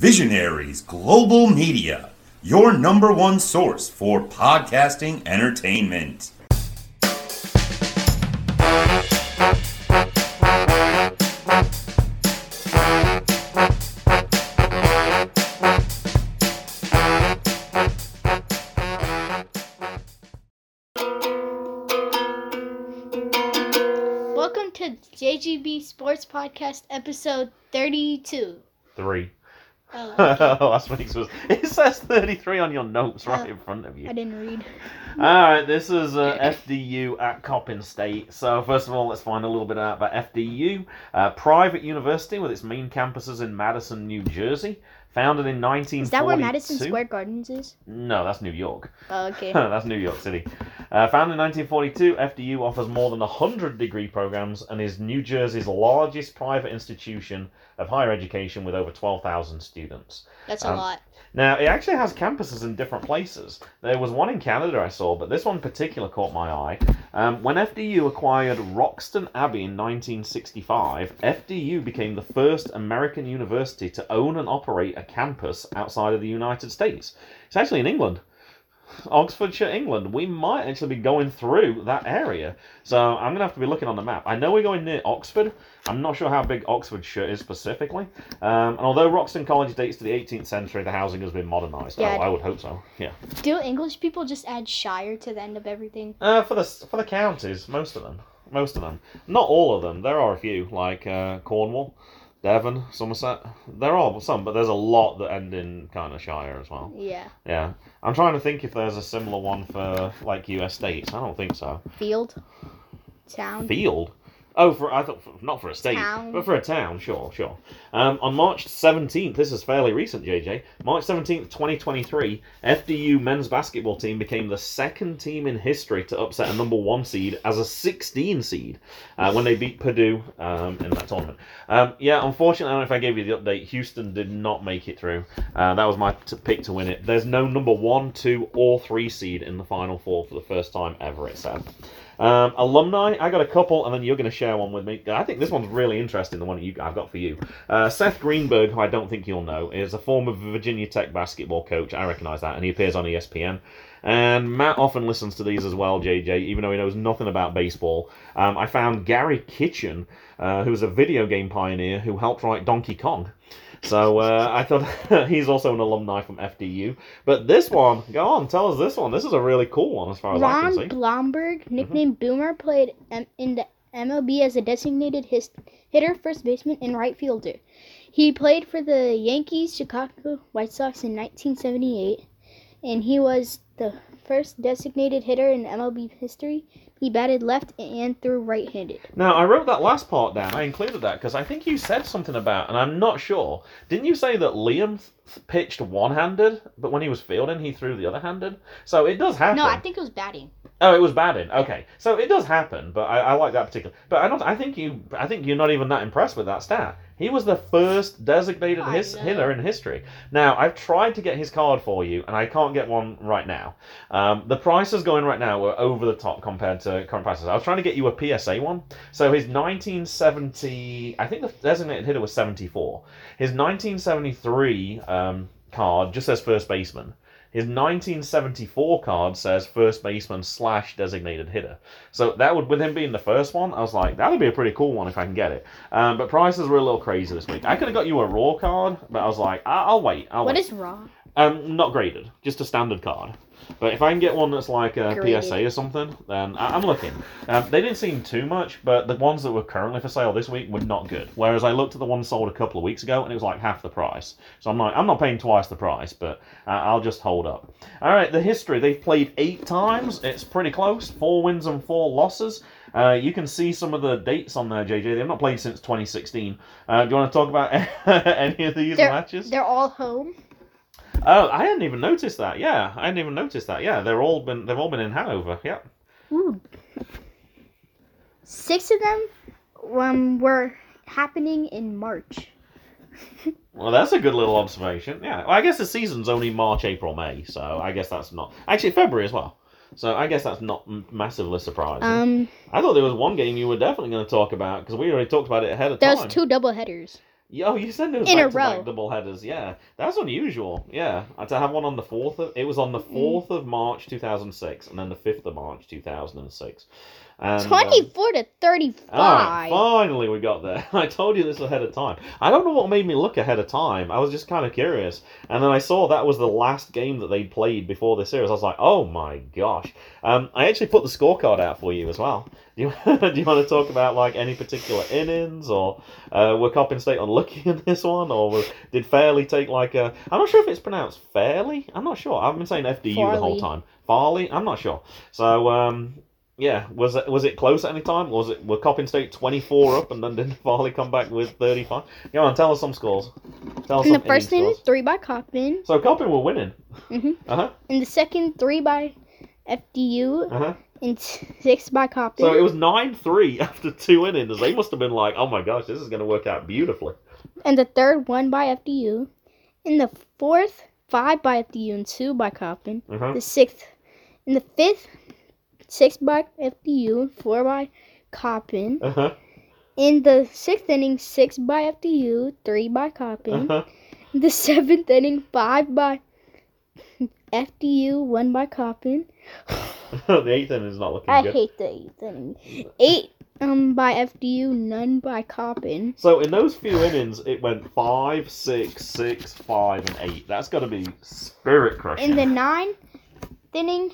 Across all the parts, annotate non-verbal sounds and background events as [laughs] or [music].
Visionaries Global Media, your number one source for podcasting entertainment. Welcome to JGB Sports Podcast episode 32. Three. Oh, [laughs] Last week's was. It says 33 on your notes right Oh, in front of you. I didn't read. Alright, this is uh, FDU at Coppin State. So, first of all, let's find a little bit out about FDU. Uh, private university with its main campuses in Madison, New Jersey. Founded in 1942. Is that where Madison Square Gardens is? No, that's New York. Oh, okay. [laughs] That's New York City. Uh, founded in 1942, FDU offers more than 100 degree programs and is New Jersey's largest private institution of higher education with over 12,000 students. That's a um, lot. Now, it actually has campuses in different places. There was one in Canada I saw, but this one in particular caught my eye. Um, when FDU acquired Wroxton Abbey in 1965, FDU became the first American university to own and operate a campus outside of the United States. It's actually in England. Oxfordshire, England. We might actually be going through that area. So I'm going to have to be looking on the map. I know we're going near Oxford. I'm not sure how big Oxfordshire is specifically. Um, and although Wroxton College dates to the 18th century, the housing has been modernised. Yeah. Oh, I would hope so. Yeah. Do English people just add shire to the end of everything? Uh, for the for the counties, most of them, most of them, not all of them. There are a few like uh, Cornwall, Devon, Somerset. There are some, but there's a lot that end in kind of Shire as well. Yeah. Yeah, I'm trying to think if there's a similar one for like U.S. states. I don't think so. Field. Town. Field. Oh, for I thought for, not for a state, Town. but for a town. Sure, sure. Um, on March 17th, this is fairly recent, JJ. March 17th, 2023, FDU men's basketball team became the second team in history to upset a number one seed as a 16 seed uh, when they beat Purdue um, in that tournament. Um, yeah, unfortunately, I don't know if I gave you the update. Houston did not make it through. Uh, that was my t- pick to win it. There's no number one, two, or three seed in the final four for the first time ever. It said. Um, alumni, I got a couple, and then you're going to share one with me. I think this one's really interesting. The one you I've got for you. Uh, Seth Greenberg, who I don't think you'll know, is a former Virginia Tech basketball coach. I recognise that, and he appears on ESPN. And Matt often listens to these as well, JJ, even though he knows nothing about baseball. Um, I found Garry Kitchen, uh, was a video game pioneer who helped write Donkey Kong. So uh, I thought [laughs] he's also an alumni from FDU. But this one, go on, tell us this one. This is a really cool one as far as I Ron can see. Blomberg, nicknamed Boomer, played M- in the MLB as a designated his- hitter, first baseman, and right fielder. He played for the Yankees, Chicago White Sox in 1978, and he was the first designated hitter in MLB history. He batted left and threw right-handed. Now, I wrote that last part down. I included that because I think you said something about, and I'm not sure. Didn't you say that Liam pitched one-handed, but when he was fielding, he threw the other-handed? So it does happen. No, I think it was batting. Oh, it was batting. Okay, so it does happen, but I, I like that particular. But I don't. I think you. I think you're not even that impressed with that stat. He was the first designated I his, know. hitter in history. Now I've tried to get his card for you, and I can't get one right now. Um, the prices going right now were over the top compared to current prices. I was trying to get you a PSA one. So his 1970, I think the designated hitter was 74. His 1973 um, card just says first baseman. His 1974 card says first baseman slash designated hitter. So that would, with him being the first one, I was like, that would be a pretty cool one if I can get it. Um, but prices were a little crazy this week. I could have got you a raw card, but I was like, I- I'll wait. I'll What wait. is raw? Um, not graded, just a standard card. But if I can get one that's like a Graded. PSA or something, then I- I'm looking. Um, they didn't seem too much, but the ones that were currently for sale this week were not good. Whereas I looked at the ones sold a couple of weeks ago, and it was like half the price. So I'm like, I'm not paying twice the price, but uh, I'll just hold up. All right, the history. They've played eight times. It's pretty close. Four wins and four losses. Uh, you can see some of the dates on there, JJ. They've not played since 2016. Uh, do you want to talk about [laughs] any of these They're, matches? they're all home. Oh, I hadn't even noticed that. Yeah, I hadn't even noticed that. Yeah, they're all been they've all been in Hanover. Yeah. Ooh. Six of them um, were happening in March. [laughs] Well, that's a good little observation. Yeah. Well, I guess the season's only March, April, May, so I guess that's not actually February as well. So I guess that's not m- massively surprising. Um, I thought there was one game you were definitely going to talk about because we already talked about it ahead of there time. was two double headers. Yeah, Oh, you said it was In a back to back row. double headers. Yeah, that's unusual. Yeah, Uh, to have one on the fourth of it was on the Mm. fourth of March two thousand six, and then the fifth of March two thousand and six. And, um, 24 to 35. Alright, finally we got there. [laughs] I told you this ahead of time. I don't know what made me look ahead of time. I was just kind of curious. And then I saw that was the last game that they'd played before this series. I was like, oh my gosh. Um, I actually put the scorecard out for you as well. [laughs] Do you, [laughs] do you want to talk about like any particular innings or uh, were Coppin State unlucky in this one or were, did Fairley take like a... I'm not sure if it's pronounced Fairly. I'm not sure. I've been saying FDU the whole time. Farley? I'm not sure. So, um, yeah, was it was it close at any time? Was it were Coppin State twenty four up and then did Farley [laughs] come back with thirty five? Go on, tell us some scores. Tell us In the first inning scores. three by Coppin. So Coppin were winning. Mhm. Uh huh. In the second, three by FDU. Uh huh. And [laughs] six by Coppin. So it was nine three [laughs] after two innings. They must have been like, oh my gosh, this is going to work out beautifully. and the third, one by FDU. In the fourth, five by FDU and two by Coppin. Uh huh. The sixth, in the fifth, six by FDU, four by Coppin. Uh huh. In the sixth inning, six by FDU, three by Coppin. Uh-huh. In the [laughs] seventh inning, five by FDU, one by Coppin. [laughs] the eighth inning is not looking I good. I hate the eighth inning. Eight um by FDU, none by Coppin. So in those few innings, it went five, six, six, five, and eight. That's got to be spirit crushing. In the ninth inning,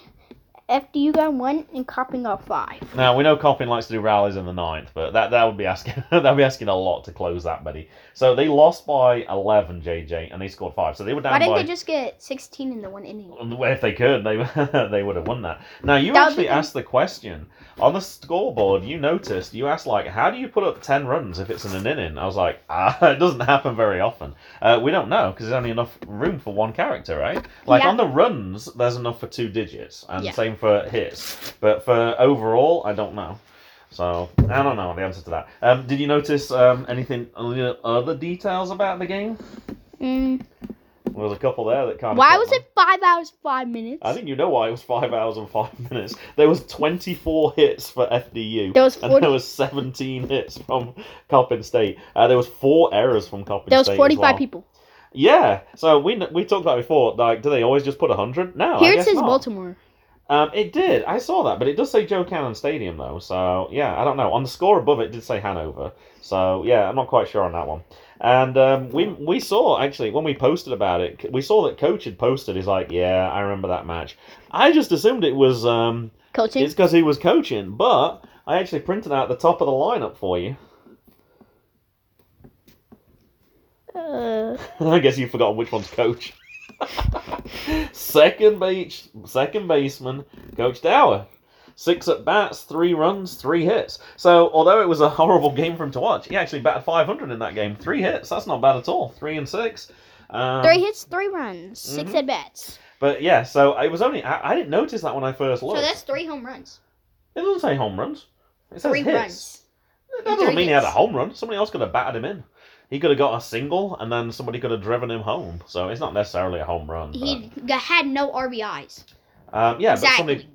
FDU got one and Coppin got five. Now we know Coppin likes to do rallies in the ninth, but that that would be asking [laughs] that would be asking a lot to close that, buddy. So they lost by eleven, JJ, and they scored five. So they were down Why didn't by. they just get 16 in the one inning? If they could, they [laughs] they would have won that. Now you That actually asked the question on the scoreboard. You noticed you asked like, how do you put up ten runs if it's in an inning? I was like, [laughs] ah, it doesn't happen very often. Uh, we don't know because there's only enough room for one character, right? Like Yeah. on the runs, there's enough for two digits, and Yeah. same for hits. But for overall, I don't know. So I don't know the answer to that. Um, did you notice um, anything other details about the game? Mm. There was a couple there that kind of. Why was it five hours, five minutes? I think you know why it was five hours and five minutes. There was twenty four hits for FDU. There was and 40 there was seventeen hits from Coppin State. Uh, there was four errors from Coppin State. There was 45 well. people. Yeah, so we we talked about before. Like, do they always just put hundred? No, Here I it guess says not. Baltimore. Um, it did. I saw that, but it does say Joe Cannon Stadium though. So yeah, I don't know. On the score above it did say Hanover. So yeah, I'm not quite sure on that one. And um, we we saw actually when we posted about it, we saw that Coach had posted. He's like, yeah, I remember that match. I just assumed it was um, Coaching. it's because he was coaching, but I actually printed out the top of the lineup for you. Uh, [laughs] I guess you've forgotten which one's coach. Second base, second baseman, Coach Dower. Six at bats, three runs, three hits. So, although it was a horrible game for him to watch, he actually batted 500 in that game. Three hits, that's not bad at all. Three and six. Um, three hits, three runs, 6 mhm. at bats. But yeah, so it was only I, I didn't notice that when I first looked. So that's three home runs. It doesn't say home runs. It says Three hits. runs. That doesn't mean he had a home run. Somebody else could have batted him in. He could have got a single, and then somebody could have driven him home. So it's not necessarily a home run. He got, had no RBIs. Um, yeah, but exactly. somebody.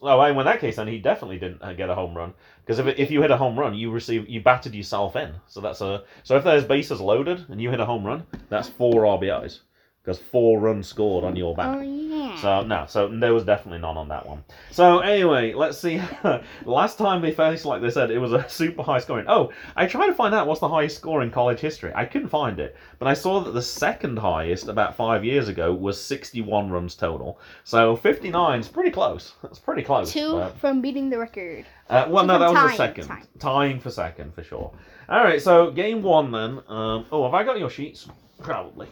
Oh, well, in that case, then he definitely didn't uh, get a home run because if, if you hit a home run, you receive you batted yourself in. So that's a so if there's bases loaded and you hit a home run, that's four RBIs because four runs scored on your bat. Oh, yeah. So no, so there was definitely none on that one. So anyway, let's see. [laughs] Last time they faced, like they said, it was a [laughs] super high scoring. Oh, I tried to find out what's the highest score in college history. I couldn't find it, but I saw that the second highest about five years ago was 61 runs total. So 59 is pretty close. That's pretty close. Two but- from beating the record. uh, well, Two no, that was the second. tying. Tying for second for sure. All right, so game one then. Um, oh, have I got your sheets? Probably.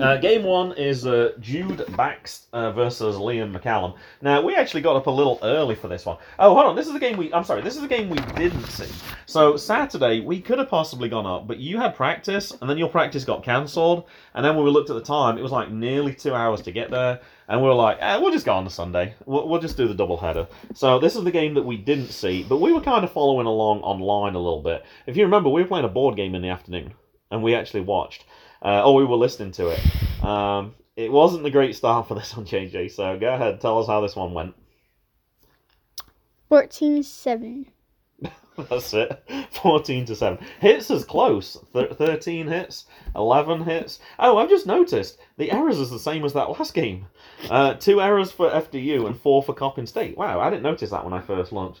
Uh, game one is uh, Jude Bax uh, versus Liam McCallum. Now we actually got up a little early for this one. Oh, hold on. This is a game we. I'm sorry. This is a game we didn't see. So Saturday we could have possibly gone up, but you had practice, and then your practice got cancelled, and then when we looked at the time, it was like nearly two hours to get there, and we were like, eh, we'll just go on the Sunday. We'll, we'll just do the double header. So this is the game that we didn't see, but we were kind of following along online a little bit. If you remember, we were playing a board game in the afternoon, and we actually watched. Uh, oh, we were listening to it. Um, it wasn't the great start for this on JJ. So go ahead, tell us how this one went. 14 7. [laughs] That's it. 14 to 7. Hits is close. Th- 13 hits, 11 hits. Oh, I've just noticed the errors is the same as that last game. Uh, two errors for FDU and four for Coppin State. Wow, I didn't notice that when I first looked.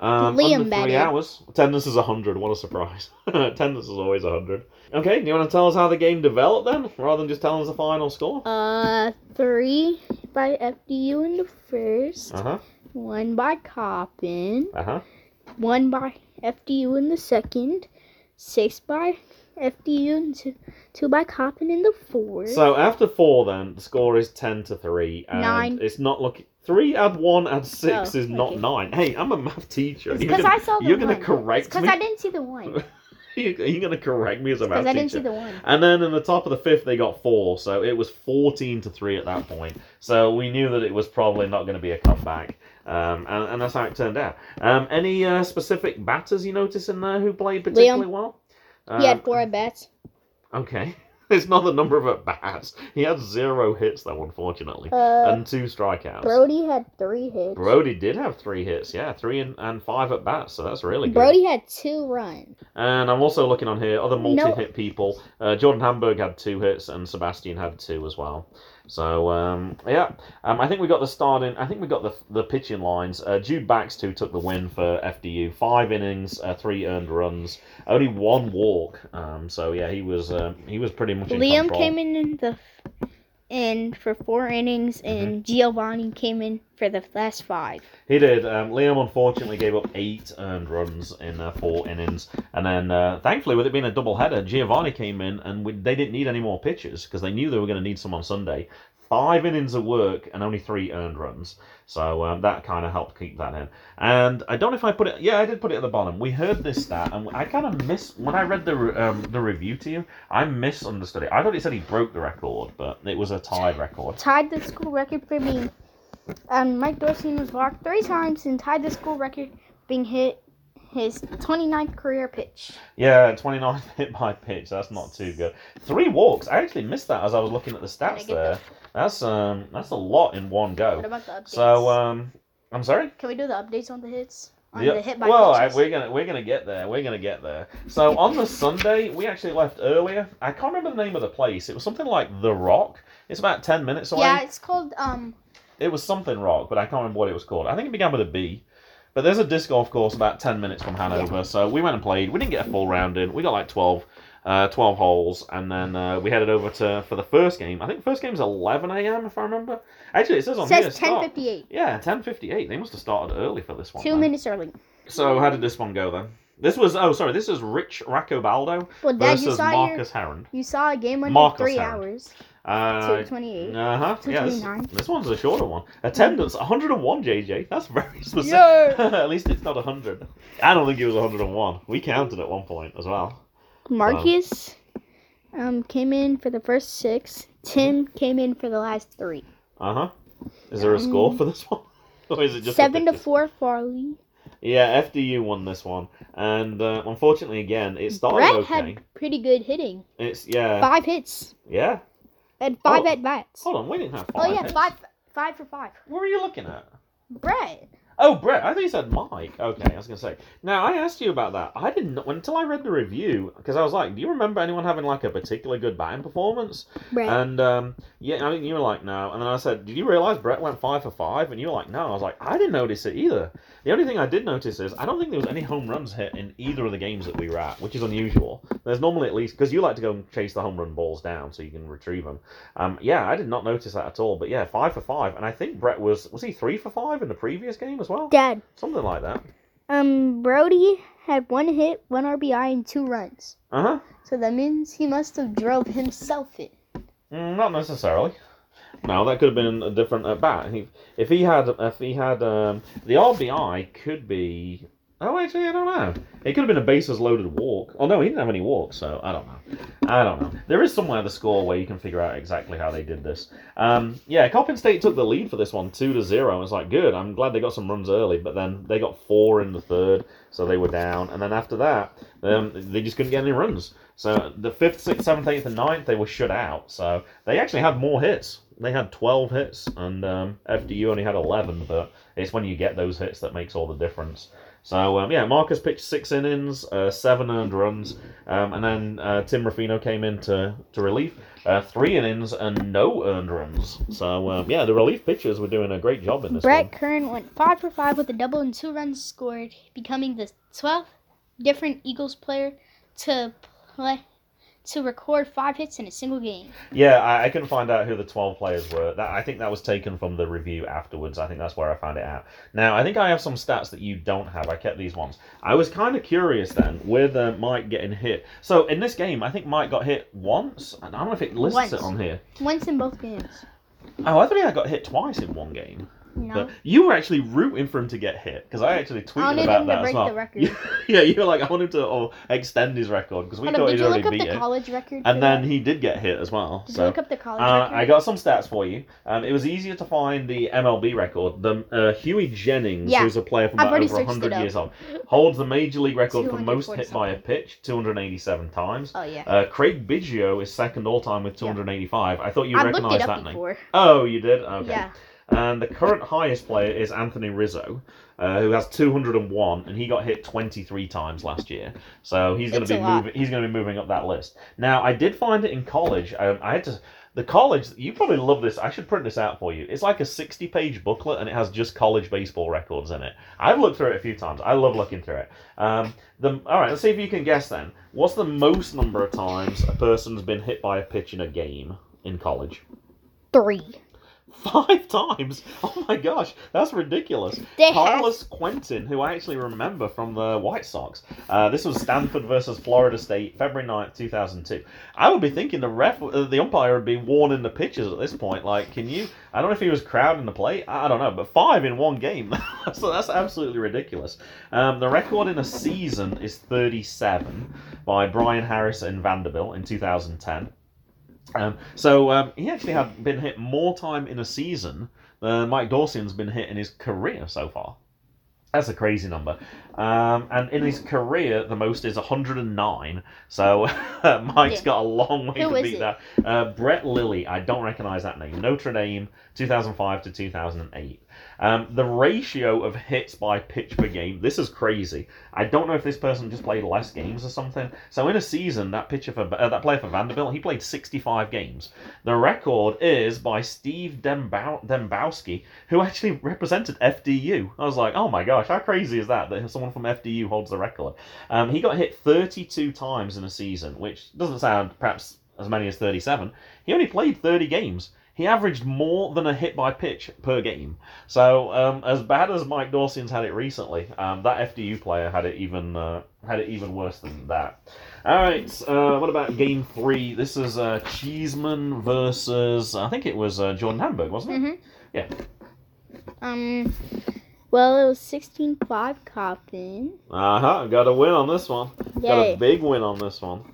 Um, Liam under three hours. Attendance is 100. What a surprise. [laughs] Attendance is always 100. Okay, do you want to tell us how the game developed then, rather than just telling us the final score? Uh, three by FDU in the first, Uh huh. one by Coppin, Uh huh. one by FDU in the second, six by FDU and two, two by Coppin in the fourth. So after four, then the score is ten to three, and Nine. it's not looking. Three add one add six Oh, is not okay. nine. Hey, I'm a math teacher. You're because I saw the you're one. gonna correct Because. I didn't see the one. Are [laughs] you gonna correct me as a math teacher. Because I didn't see the one. And then in the top of the fifth, they got four, so it was fourteen to three at that point. So we knew that it was probably not going to be a comeback, um, and, and that's how it turned out. Um, any uh, specific batters you notice in there who played particularly well? He had Um, four at bats. Okay. [laughs] It's not the number of at bats. He had zero hits though, unfortunately, Uh, and two strikeouts. Brody had three hits. Brody did have three hits, yeah, three and, and five at bats, so that's really good. Brody had two runs. And I'm also looking on here, other multi-hit people. Uh, Jordan Hamburg had two hits, and Sebastian had two as well. So um, yeah, um, I think we got the starting. I think we got the the pitching lines. Uh, Jude Baxter took the win for FDU. Five innings, uh, three earned runs, only one walk. Um, so yeah, he was uh, he was pretty much Liam control. came in in the in for four innings, Mm-hmm. and Giovanni came in for the last five. He did. Um, Liam unfortunately gave up eight earned runs in uh, four innings, and then uh, thankfully, with it being a double header, Giovanni came in, and we, they didn't need any more pitches because they knew they were going to need some on Sunday. Five innings of work and only three earned runs, so um, that kind of helped keep that in. And I don't know if I put it. Yeah, I did put it at the bottom. We heard this stat, and I kind of miss when I read the um, the review to you. I misunderstood it. I thought it said he broke the record, but it was a tied record. Tied the school record for being. Um, Mike Dorsey was walked three times and tied the school record being hit his 29th career pitch. Yeah, 29 [laughs] hit by pitch. That's not too good. Three walks. I actually missed that as I was looking at the stats there. That's um that's a lot in one go. What about the updates? So um I'm sorry. Can we do the updates on the hits? On Yeah, the hit by well, I, we're gonna we're gonna get there. We're gonna get there. So on the Sunday, we actually left earlier. I can't remember the name of the place. It was something like The Rock. It's about ten minutes away. yeah, it's called um. It was something rock, but I can't remember what it was called. I think it began with a B. But there's a disc golf course about 10 minutes from Hanover, so we went and played. We didn't get a full round in. We got like 12, uh, 12 holes, and then uh, we headed over to for the first game. I think the first game's 11 a.m. if I remember. Actually, it says on It here says start- 10:58. Yeah, 10:58. They must have started early for this one. Two then. minutes early. So how did this one go then? This was oh sorry, this is Rich Raccobaldo Well, Dad, you versus your, Marcus Heron. you saw a game under Marcus three Heron. hours. Uh, Two twenty-eight. uh huh. Yeah, this, this one's a shorter one. Attendance 101, JJ. That's very specific. Yeah. [laughs] at least it's not 100. I don't think it was 101. We counted at one point as well. Marcus um came in for the first six. Tim came in for the last three. Uh huh. Is there a score for this [laughs] one? or is it just Seven to four Farley. Yeah, FDU won this one, and uh, unfortunately, again, it started Brett okay. had pretty good hitting. It's yeah, Five hits yeah. and five Oh. at bats. Hold on, we didn't have Oh five. yeah, hits. five five for five. What were you looking at? Brett. Oh, Brett. I thought you said Mike. Okay, I was gonna say. Now I asked you about that. I didn't know until I read the review because I was like, "Do you remember anyone having like a particularly good batting performance?" Brett. And um, yeah, I think you were like, "No." And then I said, "Did you realize Brett went five for five? And you were like, "No." I was like, "I didn't notice it either." The only thing I did notice is I don't think there was any home runs hit in either of the games that we were at, which is unusual. There's normally at least because you like to go and chase the home run balls down so you can retrieve them. Um, yeah, I did not notice that at all. But yeah, five for five, and I think Brett was was he three for five in the previous game as well. Dad. Something like that. Um Brody had one hit, one RBI, and two runs. Uh huh. So that means he must have drove himself in. Mm, not necessarily. No, that could have been a different at bat. He, if he had, if he had, um, the RBI could be. Oh, actually, I don't know. It could have been a bases loaded walk. Oh no, he didn't have any walks, so I don't know. I don't know. There is somewhere the score where you can figure out exactly how they did this. Um, yeah, Coppin State took the lead for this one, two to zero. It's like good. I'm glad they got some runs early, but then they got four in the third, so they were down. And then after that, um, they just couldn't get any runs. So the fifth, sixth, seventh, eighth, and ninth, they were shut out. So they actually had more hits. They had 12 hits, and um, FDU only had 11. But it's when you get those hits that makes all the difference. So um, yeah, Marcus pitched six innings, uh, seven earned runs, um, and then uh, Tim Ruffino came in to, to relief, uh, three innings and no earned runs. So um, yeah, the relief pitchers were doing a great job in this Brett one. Kern went five for five with a double and two runs scored, becoming the 12th different Eagles player to play to record five hits in a single game. Yeah, I, I couldn't find out who the twelve players were. That I think that was taken from the review afterwards. I think that's where I found it out. Now I think I have some stats that you don't have. I kept these ones. I was kind of curious then with uh, Mike getting hit. So in this game, I think Mike got hit once. I don't know if it lists Once. it on here. Once in both games. Oh, I thought he got hit twice in one game. No. But you were actually rooting for him to get hit because I actually tweeted wanted about that as well. the record. [laughs] yeah, you were like, I want him to oh, extend his record because we Hold thought he'd did you already look up beat the it. college record? And then that? he did get hit as well. Did so you look up the college uh, record? I got some stats for you. Um, it was easier to find the MLB record. The uh, Hughie Jennings, Yeah, who's a player from about over searched 100 years old, holds the major league record for most 240 hit by a pitch, 287 times. Oh yeah. Uh, Craig Biggio is second all time with 285. I thought you I looked recognised that up name. Oh, you did? Okay. Yeah. And the current highest player is Anthony Rizzo, uh, who has 201, and he got hit 23 times last year. So he's going to be moving. He's going to be moving up that list. Now, I did find it in college. Um, I had to. The college, you probably love this. I should print this out for you. It's like a 60 page booklet and it has just college baseball records in it. I've looked through it a few times. I love looking through it. Um, the, all right, let's see if you can guess then. What's the most number of times a person's been hit by a pitch in a game in college? Three. Five times? Oh my gosh, that's ridiculous. They have- Carlos Quentin, who I actually remember from the White Sox. Uh, this was Stanford versus Florida State, February 9th, 2002. I would be thinking the ref, uh, the umpire would be warning the pitchers at this point. Like, can you? I don't know if he was crowding the plate. I don't know, but five in one game. [laughs] so that's absolutely ridiculous. Um, the record in a season is 37 by Brian Harris and Vanderbilt in 2010. Um, so um, he actually had been hit more time in a season than Mike Dawson's been hit in his career so far. That's a crazy number. Um, and in his career, the most is 109. So [laughs] Mike's Yeah. got a long way Who to beat it? that. Uh, Brett Lilly, I don't recognize that name. Notre Dame, 2005 to 2008. Um, the ratio of hits by pitch per game, this is crazy. I don't know if this person just played less games or something. So in a season, that pitcher for uh, that player for Vanderbilt, he played 65 games. The record is by Steve Dembow- Dembowski, who actually represented FDU. I was like, oh my gosh, how crazy is that that someone from FDU holds the record? Um, he got hit 32 times in a season, which doesn't sound perhaps as many as 37. He only played 30 games. He averaged more than a hit by pitch per game. So, um, as bad as Mike Dawson's had it recently, um, that FDU player had it even uh, had it even worse than that. All right, uh, what about Game Three? This is uh, Cheeseman versus I think it was uh, Jordan Hamburg, wasn't it? Mhm. Yeah. Um. Well, it was 16-5 Coppin. Uh huh. Got a win on this one. Got a big win on this one.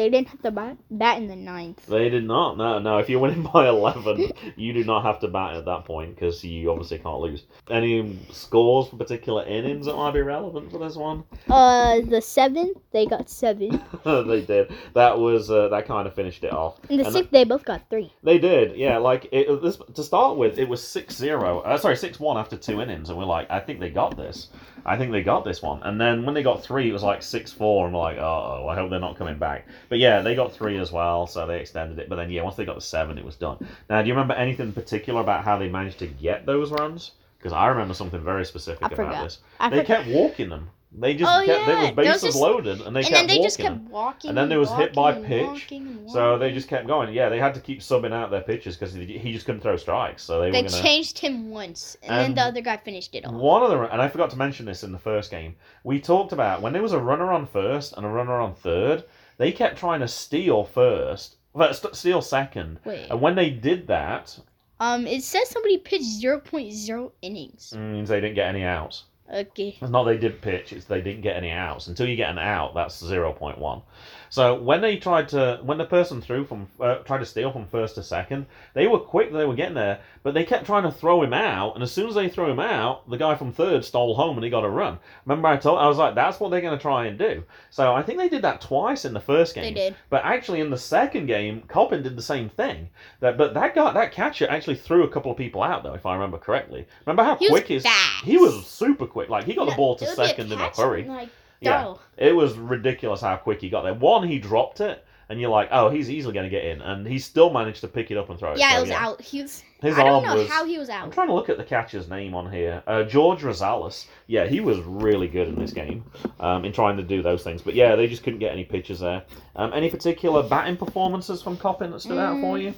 They didn't have to bat, bat in the ninth. They did not. No, no. If you're winning by 11, you do not have to bat at that point because you obviously can't lose. Any scores for particular innings that might be relevant for this one? Uh, the seventh, they got seven. [laughs] they did. That was uh, that kind of finished it off. In the And sixth, they both got three. They did, yeah. Like it, this to start with, it was 6-0. Uh, sorry, six one after two innings, and we're like, I think they got this. I think they got this one. And then when they got three, it was like six four, and we're like, uh oh, I hope they're not coming back. But yeah, they got three as well, so they extended it. But then yeah, once they got the seven, it was done. Now, do you remember anything in particular about how they managed to get those runs? Because I remember something very specific I about forgot. this. I they forgot. kept walking them. They just Oh, kept. They yeah, was those bases just- loaded, and they and kept then they walking just kept walking. And then there was hit by pitch, walking and So they just kept going. Yeah, they had to keep subbing out their pitches because he just couldn't throw strikes. So they, They were gonna. changed him once, and, And then the other guy finished it off. One of the and I forgot to mention this in the first game. We talked about when there was a runner on first and a runner on third. They kept trying to steal first, well, st- steal second, Wait. and when they did that, Um, it says somebody pitched 0.0 innings. means they didn't get any outs. Okay. It's not they did pitch; it's they didn't get any outs. Until you get an out, that's zero point one. So when they tried to, when the person threw from uh, tried to steal from first to second, they were quick. They were getting there, but they kept trying to throw him out. And as soon as they threw him out, the guy from third stole home and he got a run. Remember, I told I was like, that's what they're going to try and do. So I think they did that twice in the first game. They did. But actually, in the second game, Coppin did the same thing. That, but that guy, that catcher, actually threw a couple of people out, though, if I remember correctly. Remember how He was quick his fast. he was super quick. Like he got the ball to It would be second in a hurry. Like, Yeah. It was ridiculous how quick he got there. One, he dropped it, and you're like, oh, he's easily going to get in, and he still managed to pick it up and throw it. Yeah, So, it was out. He was. His I arm don't know was- how he was out. I'm trying to look at the catcher's name on here. Uh, George Rosales. Yeah, he was really good in this game um, in trying to do those things. But yeah, they just couldn't get any pitches there. Um, any particular batting performances from Coppin that stood out for Mm. you?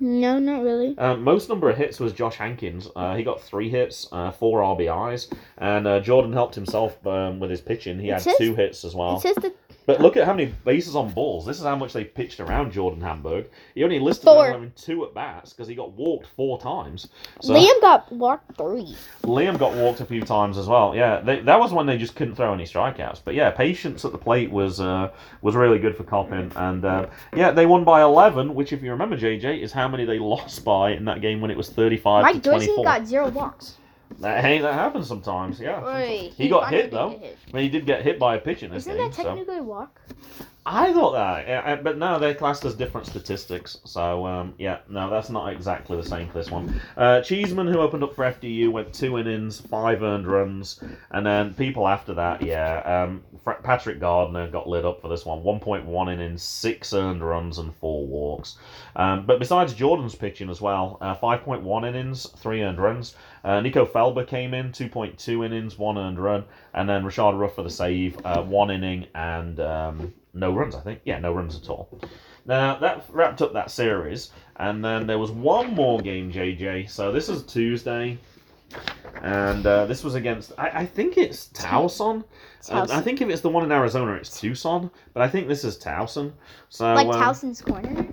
No, not really. Um, most number of hits was Josh Hankins. Uh, he got three hits, uh, four RBIs, and uh, Jordan helped himself um, with his pitching. He It had says- two hits as well. It says that But look at how many bases on balls. This is how much they pitched around Jordan Hamburg. He only listed Four. having two at bats because he got walked four times. So Liam got walked three. Liam got walked a few times as well. Yeah, they, that was when they just couldn't throw any strikeouts. But yeah, patience at the plate was uh, was really good for Coppin, and uh, yeah, they won by eleven. Which, if you remember, JJ, is how many they [laughs] lost by in that game when it was thirty-five Mike to Dorsey twenty-four. got zero walks. That, hey, that happens sometimes. Yeah, Oi, he got hit though. hit. I mean, he did get hit by a pitch in this Isn't game. that so. technically a walk? I thought that, yeah, but no, they're classed as different statistics. So um, yeah, no, that's not exactly the same for this one. Uh, Cheeseman, who opened up for FDU, went two innings, five earned runs, and then people after that, yeah, um, Patrick Gardner got lit up for this one. One point one innings, six earned runs, and four walks. Um, but besides Jordan's pitching as well, uh, five point one innings, three earned runs. Uh, Nico Felber came in, two point two innings, one earned run, and then Rashad Ruff for the save, uh, one inning and. No runs, I think. Yeah, no runs at all. Now that wrapped up that series, and then there was one more game, JJ. So this is Tuesday, and uh, this was against. I, I think it's Towson. Uh, I think if it's the one in Arizona, it's Tucson, but I think this is Towson. So like um, Towson's corner.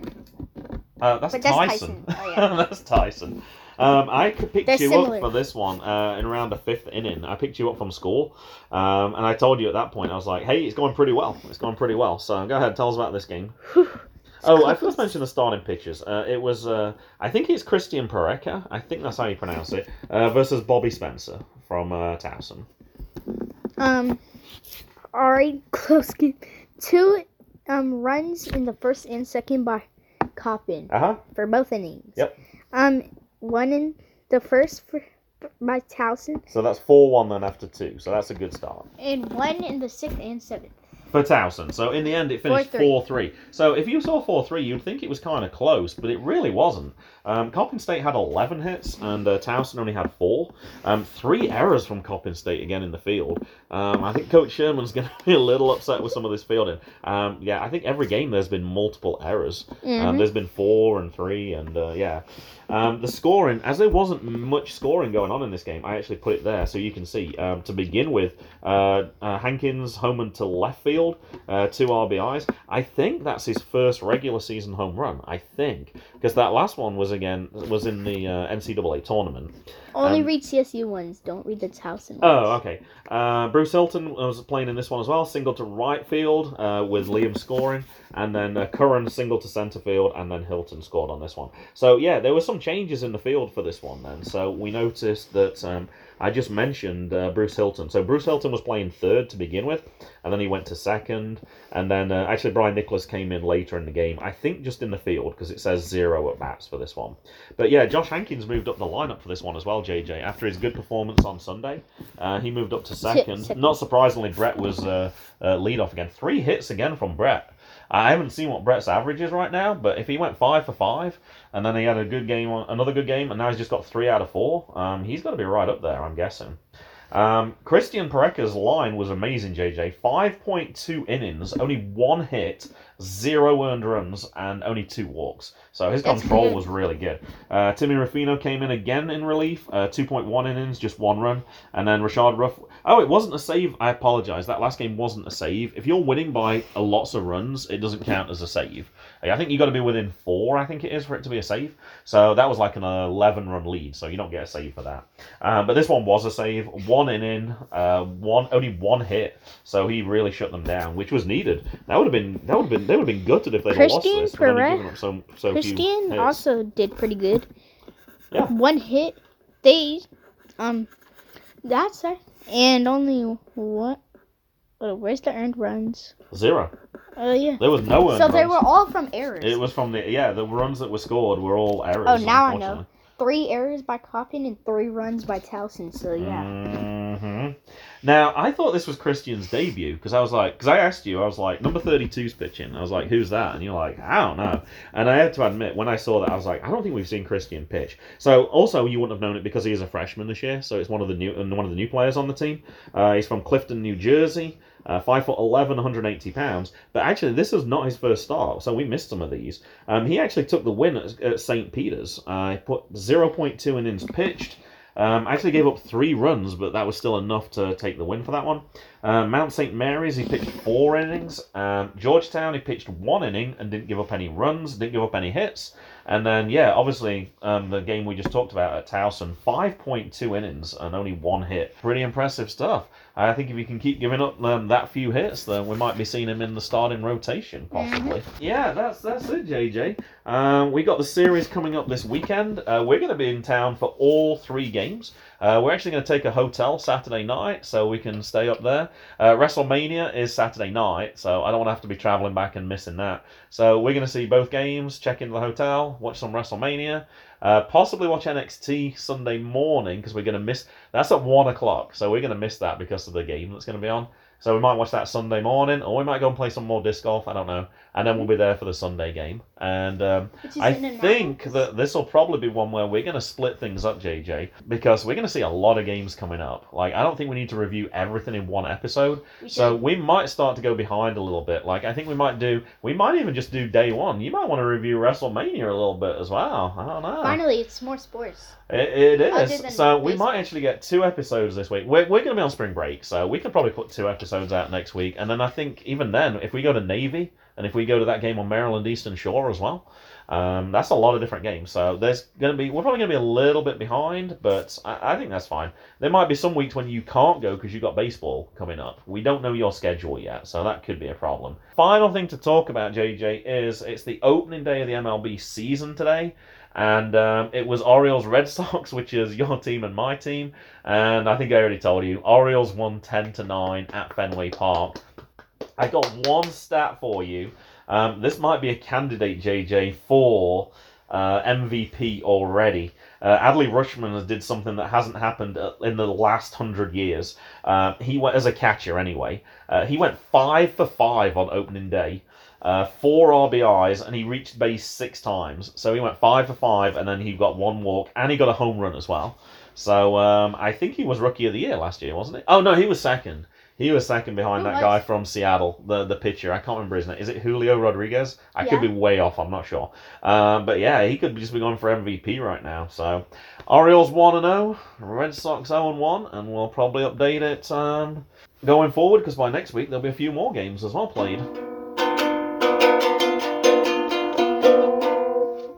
uh, that's Tyson. Tyson. Oh, yeah. [laughs] that's Tyson. Um, I could pick They're you similar. up for this one uh, in around the fifth inning. I picked you up from school, um, and I told you at that point I was like, "Hey, it's going pretty well. It's going pretty well." So go ahead, tell us about this game. Oh, I first mentioned the starting pitchers. Uh, it was, uh, I think it's Christian Pareca. I think that's how you pronounce it. Uh, versus Bobby Spencer from uh, Towson. Um, close game. Two um runs in the first and second by Coppin Uh huh. for both innings. Yep. Um, one in the first for, by Towson So that's four one then after two. So that's a good start. and one in the sixth and seventh. for Towson. So in the end, it finished 4 3. So if you saw 4 3, you'd think it was kind of close, but it really wasn't. Um, Coppin State had 11 hits, and uh, Towson only had four. Um, three errors from Coppin State again in the field. Um, I think Coach Sherman's [laughs] going to be a little upset with some of this fielding. Um, yeah, I think every game there's been multiple errors. Um, Mhm. there's been four and three, and uh, yeah. Um, the scoring, as there wasn't much scoring going on in this game, I actually put it there so you can see. Um, to begin with, uh, uh, Hankins homered to left field, uh, two RBIs. I think that's his first regular season home run. I think because that last one was again was in the uh, NCAA tournament. Only Um, read CSU ones. Don't read the Towson ones. Oh, okay. Uh, Bruce Hilton was playing in this one as well. Single to right field uh, with Liam scoring, and then uh, Curran single to centre field, and then Hilton scored on this one. So yeah, there were some changes in the field for this one. Then, so we noticed that um, I just mentioned uh, Bruce Hilton. So Bruce Hilton was playing third to begin with, and then he went to second, and then uh, actually Brian Nicholas came in later in the game. I think just in the field because it says zero at bats for this one. But yeah, Josh Hankins moved up the lineup for this one as well. JJ after his good performance on Sunday, uh, he moved up to second. Not surprisingly, Brett was uh, uh, lead off again. Three hits again from Brett. I haven't seen what Brett's average is right now, but if he went five for five, and then he had a good game, on another good game, and now he's just got three out of four, um, he's got to be right up there, I'm guessing. Um, Christian Pareca's line was amazing, JJ. 5.2 innings, only one hit, zero earned runs, and only two walks. So his That's control good. was really good. Uh, Timmy Rufino came in again in relief, uh, 2.1 innings, just one run. And then Rashad Ruff. Oh, it wasn't a save. I apologize. That last game wasn't a save. If you're winning by lots of runs, it doesn't count as a save. I think you got to be within four, I think it is, for it to be a save. So that was like an 11 run lead, so you don't get a save for that. Uh, but this one was a save. One inning, uh, one only one hit. So he really shut them down, which was needed. That would have been that would have been they would have been gutted if they lost Christian this. with only Perez- giving up so so Christian also did pretty good. Yeah. One hit. They, um, that's it. And only what? Oh, where's the earned runs? zero. Oh yeah. There was no earned So they were all from errors. It was from the yeah the runs that were scored were all errors. Oh, now I know. three errors by Coppin and three runs by Towson. So yeah. hmm Now, I thought this was Christian's debut because I was like, because I asked you, I was like, number 32's pitching. I was like, who's that? And you're like, I don't know. And I had to admit, when I saw that, I was like, I don't think we've seen Christian pitch. So, also, you wouldn't have known it because he is a freshman this year. So, it's one of the new one of the new players on the team. Uh, he's from Clifton, New Jersey. Uh, five foot 11, 180 pounds. But actually, this was not his first start, so we missed some of these. Um, he actually took the win at, at St. Peter's. Uh, he put 0.2 innings pitched. Um, actually gave up three runs, but that was still enough to take the win for that one. Uh, Mount St. Mary's, he pitched four innings. Um, Georgetown, he pitched one inning and didn't give up any runs, didn't give up any hits. And then, yeah, obviously, um, the game we just talked about at Towson, 5.2 innings and only one hit. Pretty impressive stuff. I think if he can keep giving up um, that few hits, then we might be seeing him in the starting rotation, possibly. Yeah, that's that's it, JJ. Um, we got the series coming up this weekend. Uh, we're going to be in town for all three games. Uh, we're actually going to take a hotel Saturday night so we can stay up there. Uh, WrestleMania is Saturday night, so I don't want to have to be traveling back and missing that. So we're going to see both games, check into the hotel, watch some WrestleMania, uh, possibly watch NXT Sunday morning because we're going to miss. That's at one o'clock, so we're going to miss that because of the game that's going to be on. So we might watch that Sunday morning, or we might go and play some more disc golf. I don't know, and then we'll be there for the Sunday game. And um, I think that this will probably be one where we're going to split things up, JJ, because we're going to see a lot of games coming up. Like I don't think we need to review everything in one episode. We So we might start to go behind a little bit. Like I think we might do. We might even just do day one. You might want to review WrestleMania a little bit as well. I don't know. Finally, it's more sports. It, it is. So we baseball. might actually get two episodes this week. We're, we're going to be on spring break, so we could probably put two episodes out next week. And then I think even then, if we go to Navy and if we go to that game on Maryland Eastern Shore as well, um, that's a lot of different games. So there's going to be we're probably going to be a little bit behind, but I, I think that's fine. There might be some weeks when you can't go because you've got baseball coming up. We don't know your schedule yet, so that could be a problem. Final thing to talk about, JJ, is it's the opening day of the MLB season today and um, it was Orioles Red [laughs] Sox, which is your team and my team. And I think I already told you, Orioles won ten to nine at Fenway Park. I got one stat for you. Um, this might be a candidate, JJ, for uh, MVP already. Uh, Adley Rutschman has did something that hasn't happened uh, in the last hundred years. Uh, he went as a catcher anyway. Uh, he went five for five on opening day uh, four RBIs, and he reached base six times. So he went five for five, and then he got one walk, and he got a home run as well. So um, I think he was rookie of the year last year, wasn't he? Oh no, he was second. He was second behind Who that was? guy from Seattle, the the pitcher. I can't remember his name. Is it Julio Rodriguez? I could be way off. I'm not sure. Um, but yeah, he could just be going for MVP right now. So Orioles one and zero, Red Sox zero and one, and we'll probably update it um, going forward because by next week there'll be a few more games as well played.